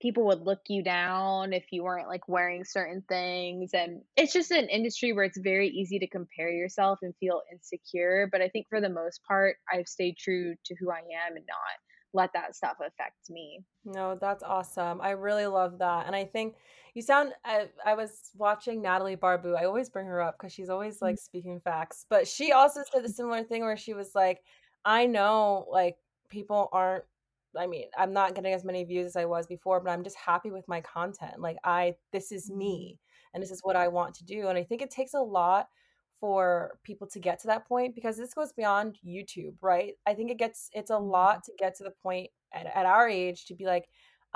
people would look you down if you weren't like wearing certain things. And it's just an industry where it's very easy to compare yourself and feel insecure. But I think for the most part, I've stayed true to who I am and not let that stuff affect me. No, that's awesome. I really love that. And I think you sound I, I was watching Natalie Barbu. I always bring her up because she's always like mm-hmm. speaking facts. But she also said a similar thing where she was like, I know like people aren't I mean, I'm not getting as many views as I was before, but I'm just happy with my content. Like I this is mm-hmm. me and this is what I want to do. And I think it takes a lot for people to get to that point because this goes beyond YouTube, right? I think it gets it's a mm-hmm. lot to get to the point at, at our age to be like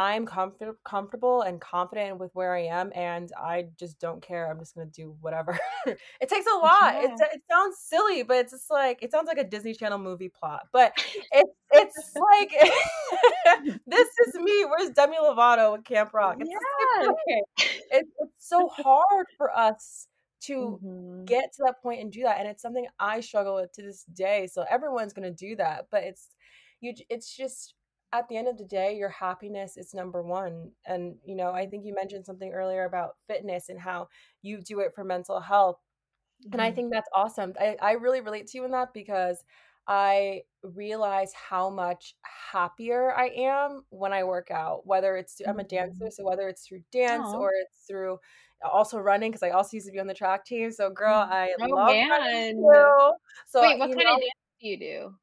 I'm comfort- comfortable and confident with where I am and I just don't care. I'm just to do whatever. it takes a lot. Yeah. It it sounds silly, but it's just like it sounds like a Disney Channel movie plot. But it's it's like this is me. Where's Demi Lovato with Camp Rock? It's Yeah. it's so hard for us to Mhm. get to that point and do that and it's something i struggle with to this day so everyone's going to do that but it's you it's just at the end of the day your happiness is number one and you know i think you mentioned something earlier about fitness and how you do it for mental health and I Mhm. think that's awesome. I, I really relate to you in that because I realize how much happier I am when I work out, whether it's, I'm a dancer, Mhm. so whether it's through dance Aw. or it's through also running, because I also used to be on the track team. So, girl, Mm. I Oh love running too. So, Wait, what kind know, of dance do you do?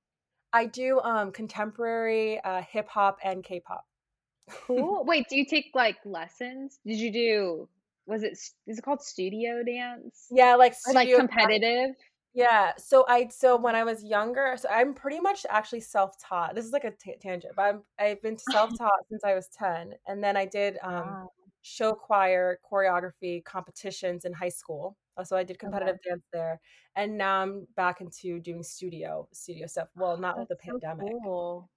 I do um contemporary uh, hip hop and K pop. Cool. Wait, do you take like lessons? Did you do, was it is it called studio dance? yeah, like Or like studio competitive? Yeah. So I so when I was younger, so I'm pretty much actually self-taught. This is like a tangent, but I'm I've been self-taught since I was 10. And then I did um Wow. show choir choreography competitions in high school. Uh, So I did Okay. competitive dance there. And now I'm back into doing studio studio stuff. Well, not with the That's so pandemic. cool.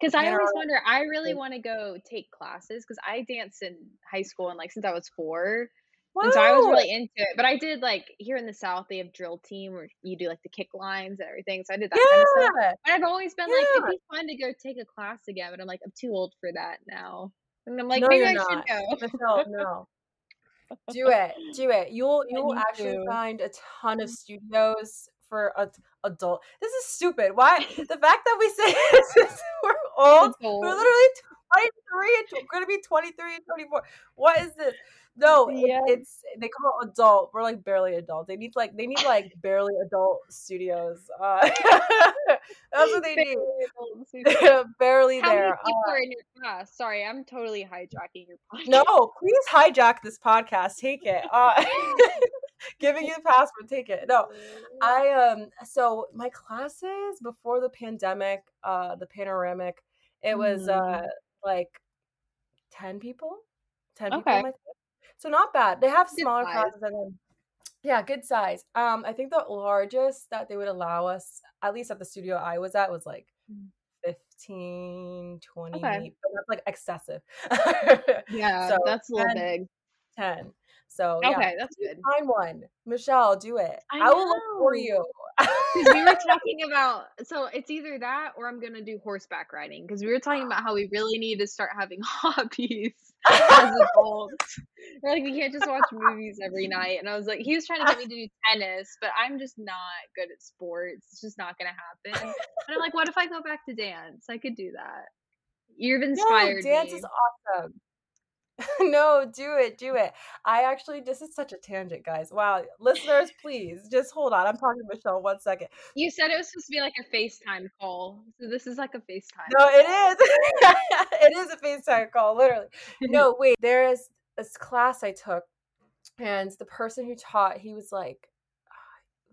Because I always wonder, I really want to go take classes because I danced in high school and like since I was four. And so I was really into it. But I did like here in the South, they have drill team where you do like the kick lines and everything. So I did that kind of stuff. Yeah. But I've always been like, it'd Yeah. be fun to go take a class again. But I'm like, I'm too old for that now. And I'm like, No, maybe should not. go. Michelle, no. Do it. Do it. You'll you will need actually to. find a ton of mm-hmm. studios for ad- adult. This is stupid. Why the fact that we say this is we're old. We're literally 23 and tw- gonna be 23 and 24. What is this? No, it, Yeah. it's they call it adult. We're like barely adult. They need like they need like barely adult studios. Uh, that's what they need. Barely studio. barely How many there. people Uh, are in your class? Sorry, I'm totally hijacking your podcast. no, please hijack this podcast. Take it. Uh, giving you the password. Take it. No, I um. So my classes before the pandemic, uh, the panoramic, it was uh Mhm. like ten people, ten people. Okay. my class. So not bad. They have Good smaller size. classes and then. Yeah, good size. Um, I think the largest that they would allow us, at least at the studio I was at, was like Mm. 15, 20, Okay. but that's like excessive. Yeah, so that's a little 10, big. 10. So yeah, Okay, that's good. find one. Michelle, do it. I I will look for you. Because we were talking about, so it's either that or I'm gonna do horseback riding. Because we were talking about how we really need to start having hobbies as adults. We're like, we can't just watch movies every night. And I was like, he was trying to get me to do tennis, but I'm just not good at sports. It's just not gonna happen. And I'm like, what if I go back to dance? I could do that. You've inspired no, dance me. is awesome. no, do it, do it. I actually, this is such a tangent, guys. Wow, listeners, please just hold on. I'm talking to Michelle one second. You said it was supposed to be like a FaceTime call, so this is like a FaceTime. No, it is. it is a FaceTime call, literally. No, wait. There is this class I took, and the person who taught, he was like,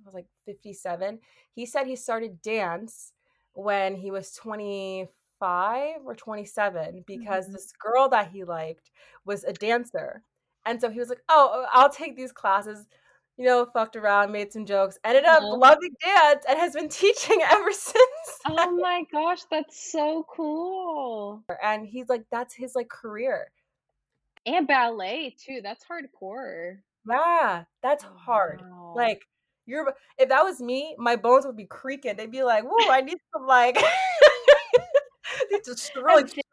was like 57. He said he started dance when he was 25 or 27 because mm-hmm. this girl that he liked was a dancer. And so he was like, "Oh, I'll take these classes." You know, fucked around, made some jokes, ended up oh. loving dance, and has been teaching ever since. Oh my gosh, that's so cool! And he's like, that's his like career. And ballet too. That's hardcore. Yeah, that's oh, hard. Wow. Like you're if that was me, my bones would be creaking. They'd be like, "Whoa, I need some like really stretch."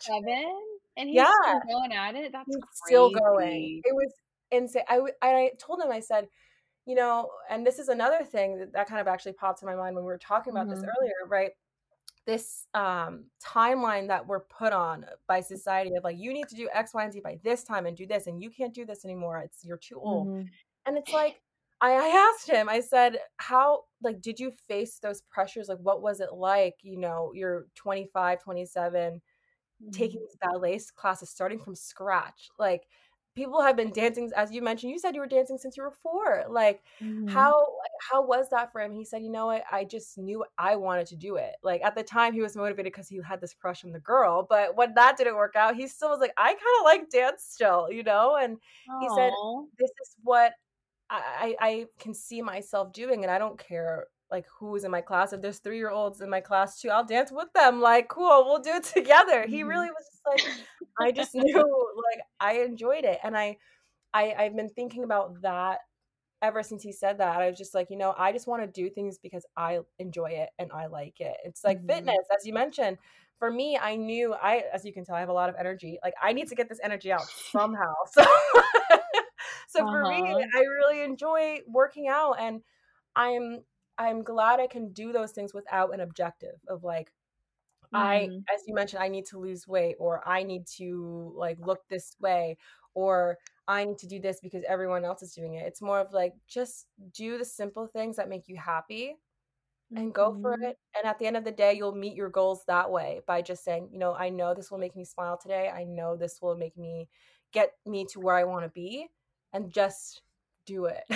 Seven, and he's yeah. still going at it. That's he's still going. It was insane. I I told him I said, you know, and this is another thing that, that kind of actually popped in my mind when we were talking about mm-hmm. this earlier, right? This um, timeline that we're put on by society of like you need to do X, Y, and Z by this time and do this, and you can't do this anymore. It's you're too old, mm-hmm. and it's like I, I asked him, I said, how, like, did you face those pressures? Like, what was it like? You know, you're 25, 27, mm-hmm. taking these ballet classes, starting from scratch. Like, people have been dancing, as you mentioned, you said you were dancing since you were four. Like, mm-hmm. how, how was that for him? He said, you know what? I just knew I wanted to do it. Like, at the time, he was motivated because he had this crush on the girl. But when that didn't work out, he still was like, I kind of like dance still, you know? And Aww. he said, this is what I, I can see myself doing and I don't care like who's in my class. If there's three year olds in my class too, I'll dance with them. Like, cool, we'll do it together. He mm-hmm. really was just like I just knew like I enjoyed it. And I I I've been thinking about that ever since he said that. I was just like, you know, I just want to do things because I enjoy it and I like it. It's like mm-hmm. fitness, as you mentioned. For me, I knew I as you can tell, I have a lot of energy. Like I need to get this energy out somehow. So so uh-huh. for me, uh-huh. I really enjoy working out and I'm I'm glad I can do those things without an objective of like mm. I mm-hmm. as you mentioned I need to lose weight or I need to like look this way or I need to do this because everyone else is doing it. It's more of like just do the simple things that make you happy and go mm-hmm. for it. And at the end of the day, you'll meet your goals that way by just saying, you know, I know this will make me smile today. I know this will make me get me to where I want to be and just do it,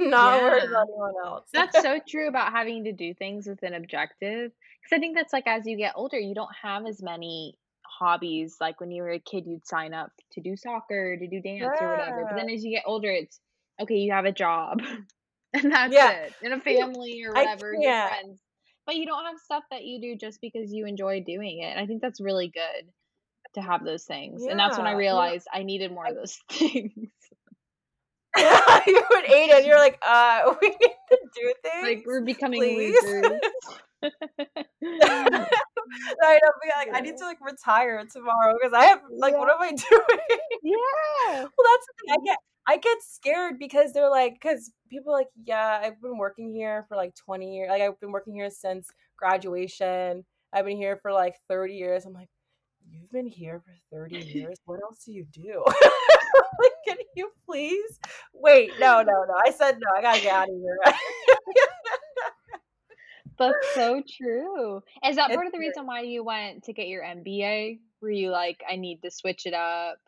not yeah. worry about anyone else. that's so true about having to do things with an objective. Because I think that's like as you get older, you don't have as many hobbies. Like when you were a kid, you'd sign up to do soccer, to do dance yeah. or whatever. But then as you get older, it's okay, you have a job. and that's yeah. it. And a family or whatever, your friends. But you don't have stuff that you do just because you enjoy doing it. And I think that's really good to have those things. Yeah. And that's when I realized I needed more of those things. you would eat it. You're like, uh, we need to do things. Like we're becoming please. losers. I know, like I need to like retire tomorrow because I have like, yeah. what am I doing? Yeah. well, that's the thing. I get I get scared because they're like, because people like, yeah, I've been working here for like 20 years. Like I've been working here since graduation. I've been here for like 30 years. I'm like, you've been here for 30 years. What else do you do? like, can you please? Wait, no, no, no. I said no. I gotta get out of here. That's so true. Is that part of the reason why you went to get your MBA? Were you like, I need to switch it up?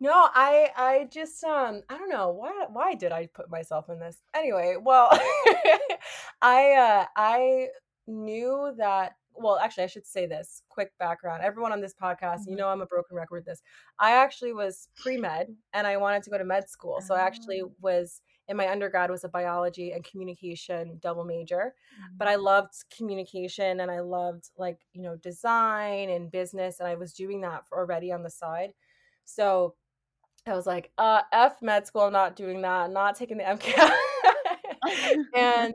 No, I I just um I don't know why why did I put myself in this anyway. Well, I uh I knew that well, actually, I should say this quick background. Everyone on this podcast, mm-hmm. you know, I'm a broken record with this. I actually was pre med and I wanted to go to med school. So I actually oh. was in my undergrad was a biology and communication double major. Mm-hmm. But I mm-hmm. loved communication and I loved like, you know, design and business. And I was doing that already on the side. So I was like, uh, F med school, I'm not doing that, I'm not taking the MCAT. and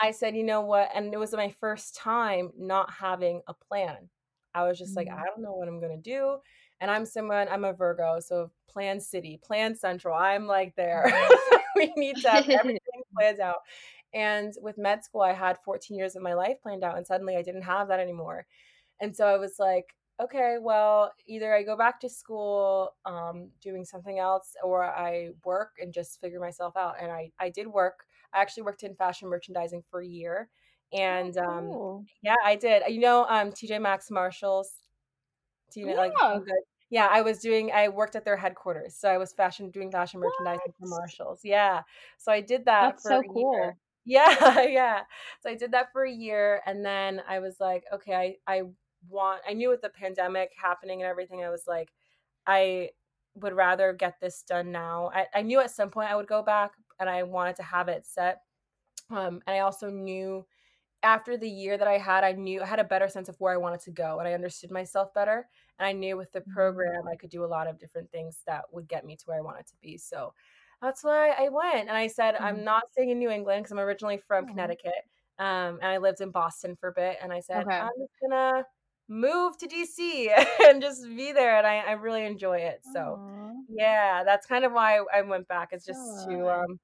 I said, you know what? And it was my first time not having a plan. I was just mm-hmm. like, I don't know what I'm going to do. And I'm someone, I'm a Virgo. So plan city, plan central. I'm like there. We need to have everything planned out. And with med school, I had 14 years of my life planned out. And suddenly I didn't have that anymore. And so I was like, okay, well, either I go back to school um, doing something else or I work and just figure myself out. And I, I did work. I actually worked in fashion merchandising for a year. Oh, And um, cool. yeah, I did. You know, um, TJ Maxx Marshalls. Do you know, like, Yeah. good. Yeah, I was doing, I worked at their headquarters. So I was fashion, doing fashion merchandising for Marshalls. Yeah. So I did that That's for so a year. cool. Yeah, yeah. So I did that for a year and then I was like, okay, I, I want I knew with the pandemic happening and everything, I was like, I would rather get this done now. I, I knew at some point I would go back and I wanted to have it set. Um, and I also knew after the year that I had, I knew I had a better sense of where I wanted to go and I understood myself better. And I knew with the Mhm. program I could do a lot of different things that would get me to where I wanted to be. So that's why I went. And I said, I'm Mhm. not staying in New England because I'm originally from Aw. Connecticut. Um, and I lived in Boston for a bit. And I said, Okay. I'm just gonna move to DC and just be there. And I, I really enjoy it. So Aw. yeah, that's kind of why I went back. It's just to um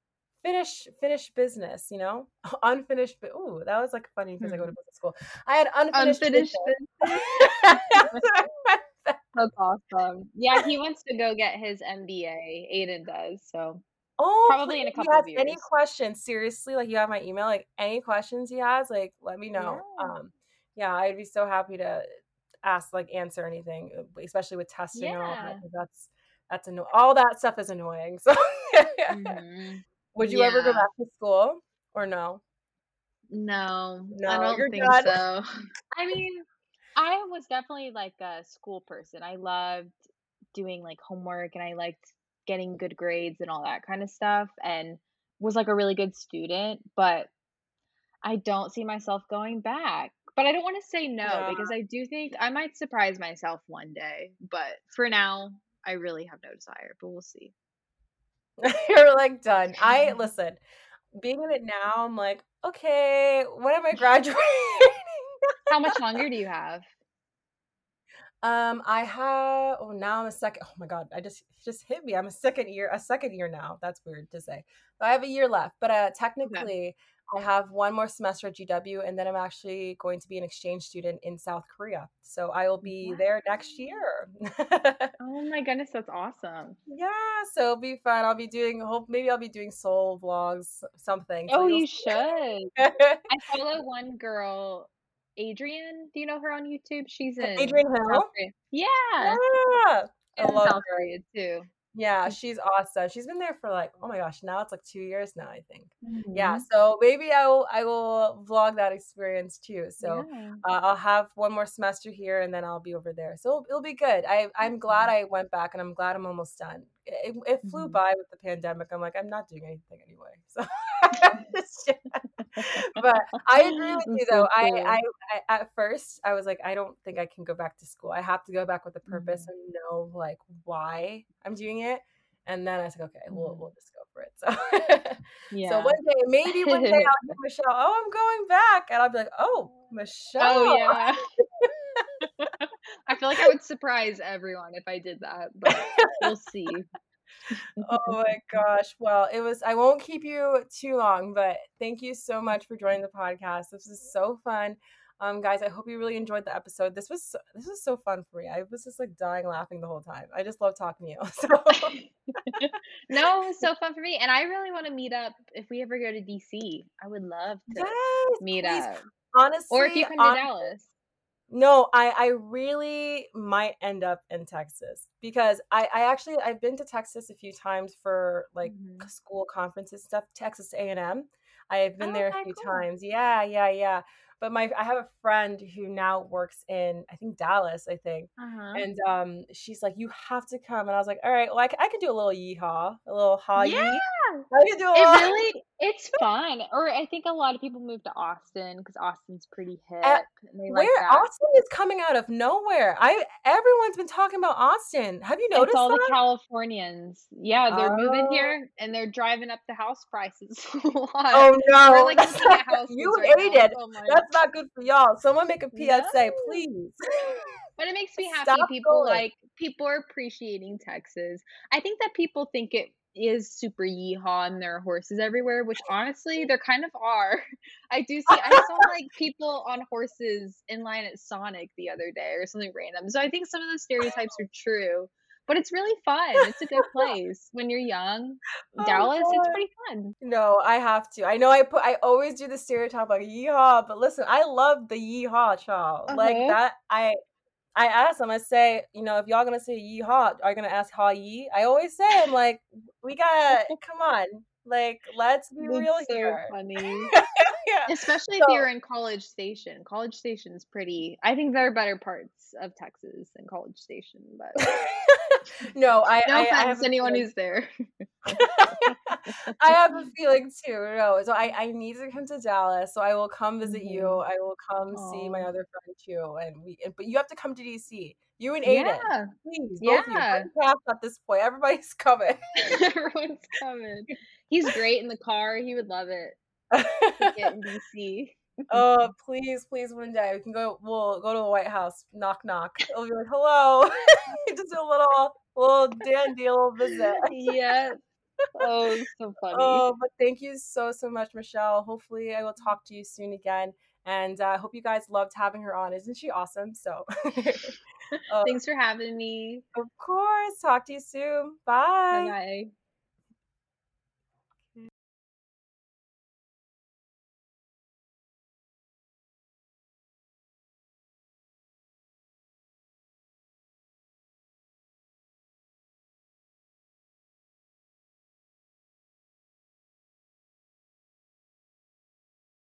finish finish business, you know? Unfinished Ooh, that was like funny because I go to Hmm. business school. I had unfinished Unfinished business. business. That's awesome. Yeah, he wants to go get his MBA. Aiden does. So Oh, probably in a couple of any questions, seriously, like you have my email, like any questions he has, like let me know. Yeah. Um, yeah, I'd be so happy to ask, like answer anything, uh, especially with testing and all that. That's that's annoying. All that stuff is annoying. So, Mhm. Would you ever go back to school or no? No, I don't think done. so. I mean, I was definitely like a school person. I loved doing like homework and I liked getting good grades and all that kind of stuff and was like a really good student, but I don't see myself going back. But I don't want to say no Yeah. because I do think I might surprise myself one day. But for now, I really have no desire, but we'll see. You're like done. I listen. Being in it now, I'm like, okay, when am I graduating? How much longer do you have? um, I have. Oh, now I'm a second. Oh my god, I just just hit me. I'm a second year. A second year now. That's weird to say. But I have a year left. But uh, technically, I have one more semester at GW, and then I'm actually going to be an exchange student in South Korea. So I will be there next year. Oh my goodness, that's awesome. yeah, so it'll be fun. I'll be doing. Hope maybe I'll be doing Seoul vlogs, something. So Oh, see. should. I follow one girl, Adrian. Do you know her on YouTube? She's in Adrian Hill. Yeah, Yeah, I love South her. Korea too. Yeah, she's awesome. She's been there for like, oh my gosh, now it's like two years now, I think. Yeah, Mhm. so maybe I will I will vlog that experience too. So Yeah. uh, I'll have one more semester here and then I'll be over there. So it'll, it'll be good. I I'm glad I went back and I'm glad I'm almost done. It, it flew Mhm. by with the pandemic. I'm like I'm not doing anything anyway. So but I agree with you though. so I, cool. I I at first I was like I don't think I can go back to school. I have to go back with a purpose Mhm. and know like why I'm doing it. And then I said, okay, we'll Mhm. we'll just go for it. So so one day, maybe one day I'll get Michelle, oh, I'm going back. And I'll be like, oh, Michelle. Oh yeah. I feel like I would surprise everyone if I did that, but we'll see. Oh my gosh. Well, it was, I won't keep you too long, but thank you so much for joining the podcast. This was so fun. Um, guys, I hope you really enjoyed the episode. This was so, this was so fun for me. I was just like dying laughing the whole time. I just love talking to you. So no, it was so fun for me, and I really want to meet up if we ever go to DC. I would love to yes, meet please. up, Honestly, or if you come to hon- Dallas. No, I I really might end up in Texas because I I actually I've been to Texas a few times for like Mhm. school conferences stuff. Texas A and M. I've been Oh, there a few cool. times. Yeah, yeah, yeah. But my I have a friend who now works in I think Dallas, I think. Uh-huh. And um she's like, You have to come. And I was like, All right, well I can do a little yeehaw, a little ha Yeah, yee. I can do a it little really it's fun. Or I think a lot of people move to Austin because Austin's pretty hip and they like where that. Austin is coming out of nowhere. I everyone's been talking about Austin. Have you noticed? It's all the? Californians. Yeah, they're moving Oh. here and they're driving up the house prices a lot. Oh no, like that's looking not at good. houses You right now. hated. Oh my That's not good for y'all. Someone make a PSA, No. please. But it makes me happy Stop people going. like people are appreciating Texas. I think that people think it is super yeehaw and there are horses everywhere, which honestly there kind of are. I do see I saw like people on horses in line at Sonic the other day or something random. So I think some of those stereotypes are true. But it's really fun. It's a good place when you're young. Oh, Dallas, it's pretty fun. No, I have to. I know I put I always do the stereotype like yeehaw, but listen, I love the yeehaw, child. Like Uh-huh. that I I ask them, I say, you know, if y'all gonna say yeehaw, are you gonna ask ha yee? I always say I'm like, we gotta come on. Like, let's be real so here. funny. yeah. Especially if you're in College Station. College Station's pretty I think there are better parts of Texas than College Station, but no, I no I, I offense have anyone who's there. I have a feeling too. No, so I, I need to come to Dallas. So I will come visit you. Mhm. I will come see my other friend too. And we, and, but you have to come to DC. You and Aiden, Yeah. please, both of you. Yeah. Bring cast at this point. Everybody's coming. Everyone's coming. He's great in the car. He would love it. Get in DC. Oh, please, please, one day we can go. We'll go to the White House. Knock, knock. It'll be like, hello. Just a little, little dandy, little visit. yeah. Oh, so funny. Oh, but thank you so so much, Michelle. Hopefully, I will talk to you soon again, and I uh, hope you guys loved having her on. Isn't she awesome? So, uh, Thanks for having me. of course, talk to you soon. Bye. Bye bye.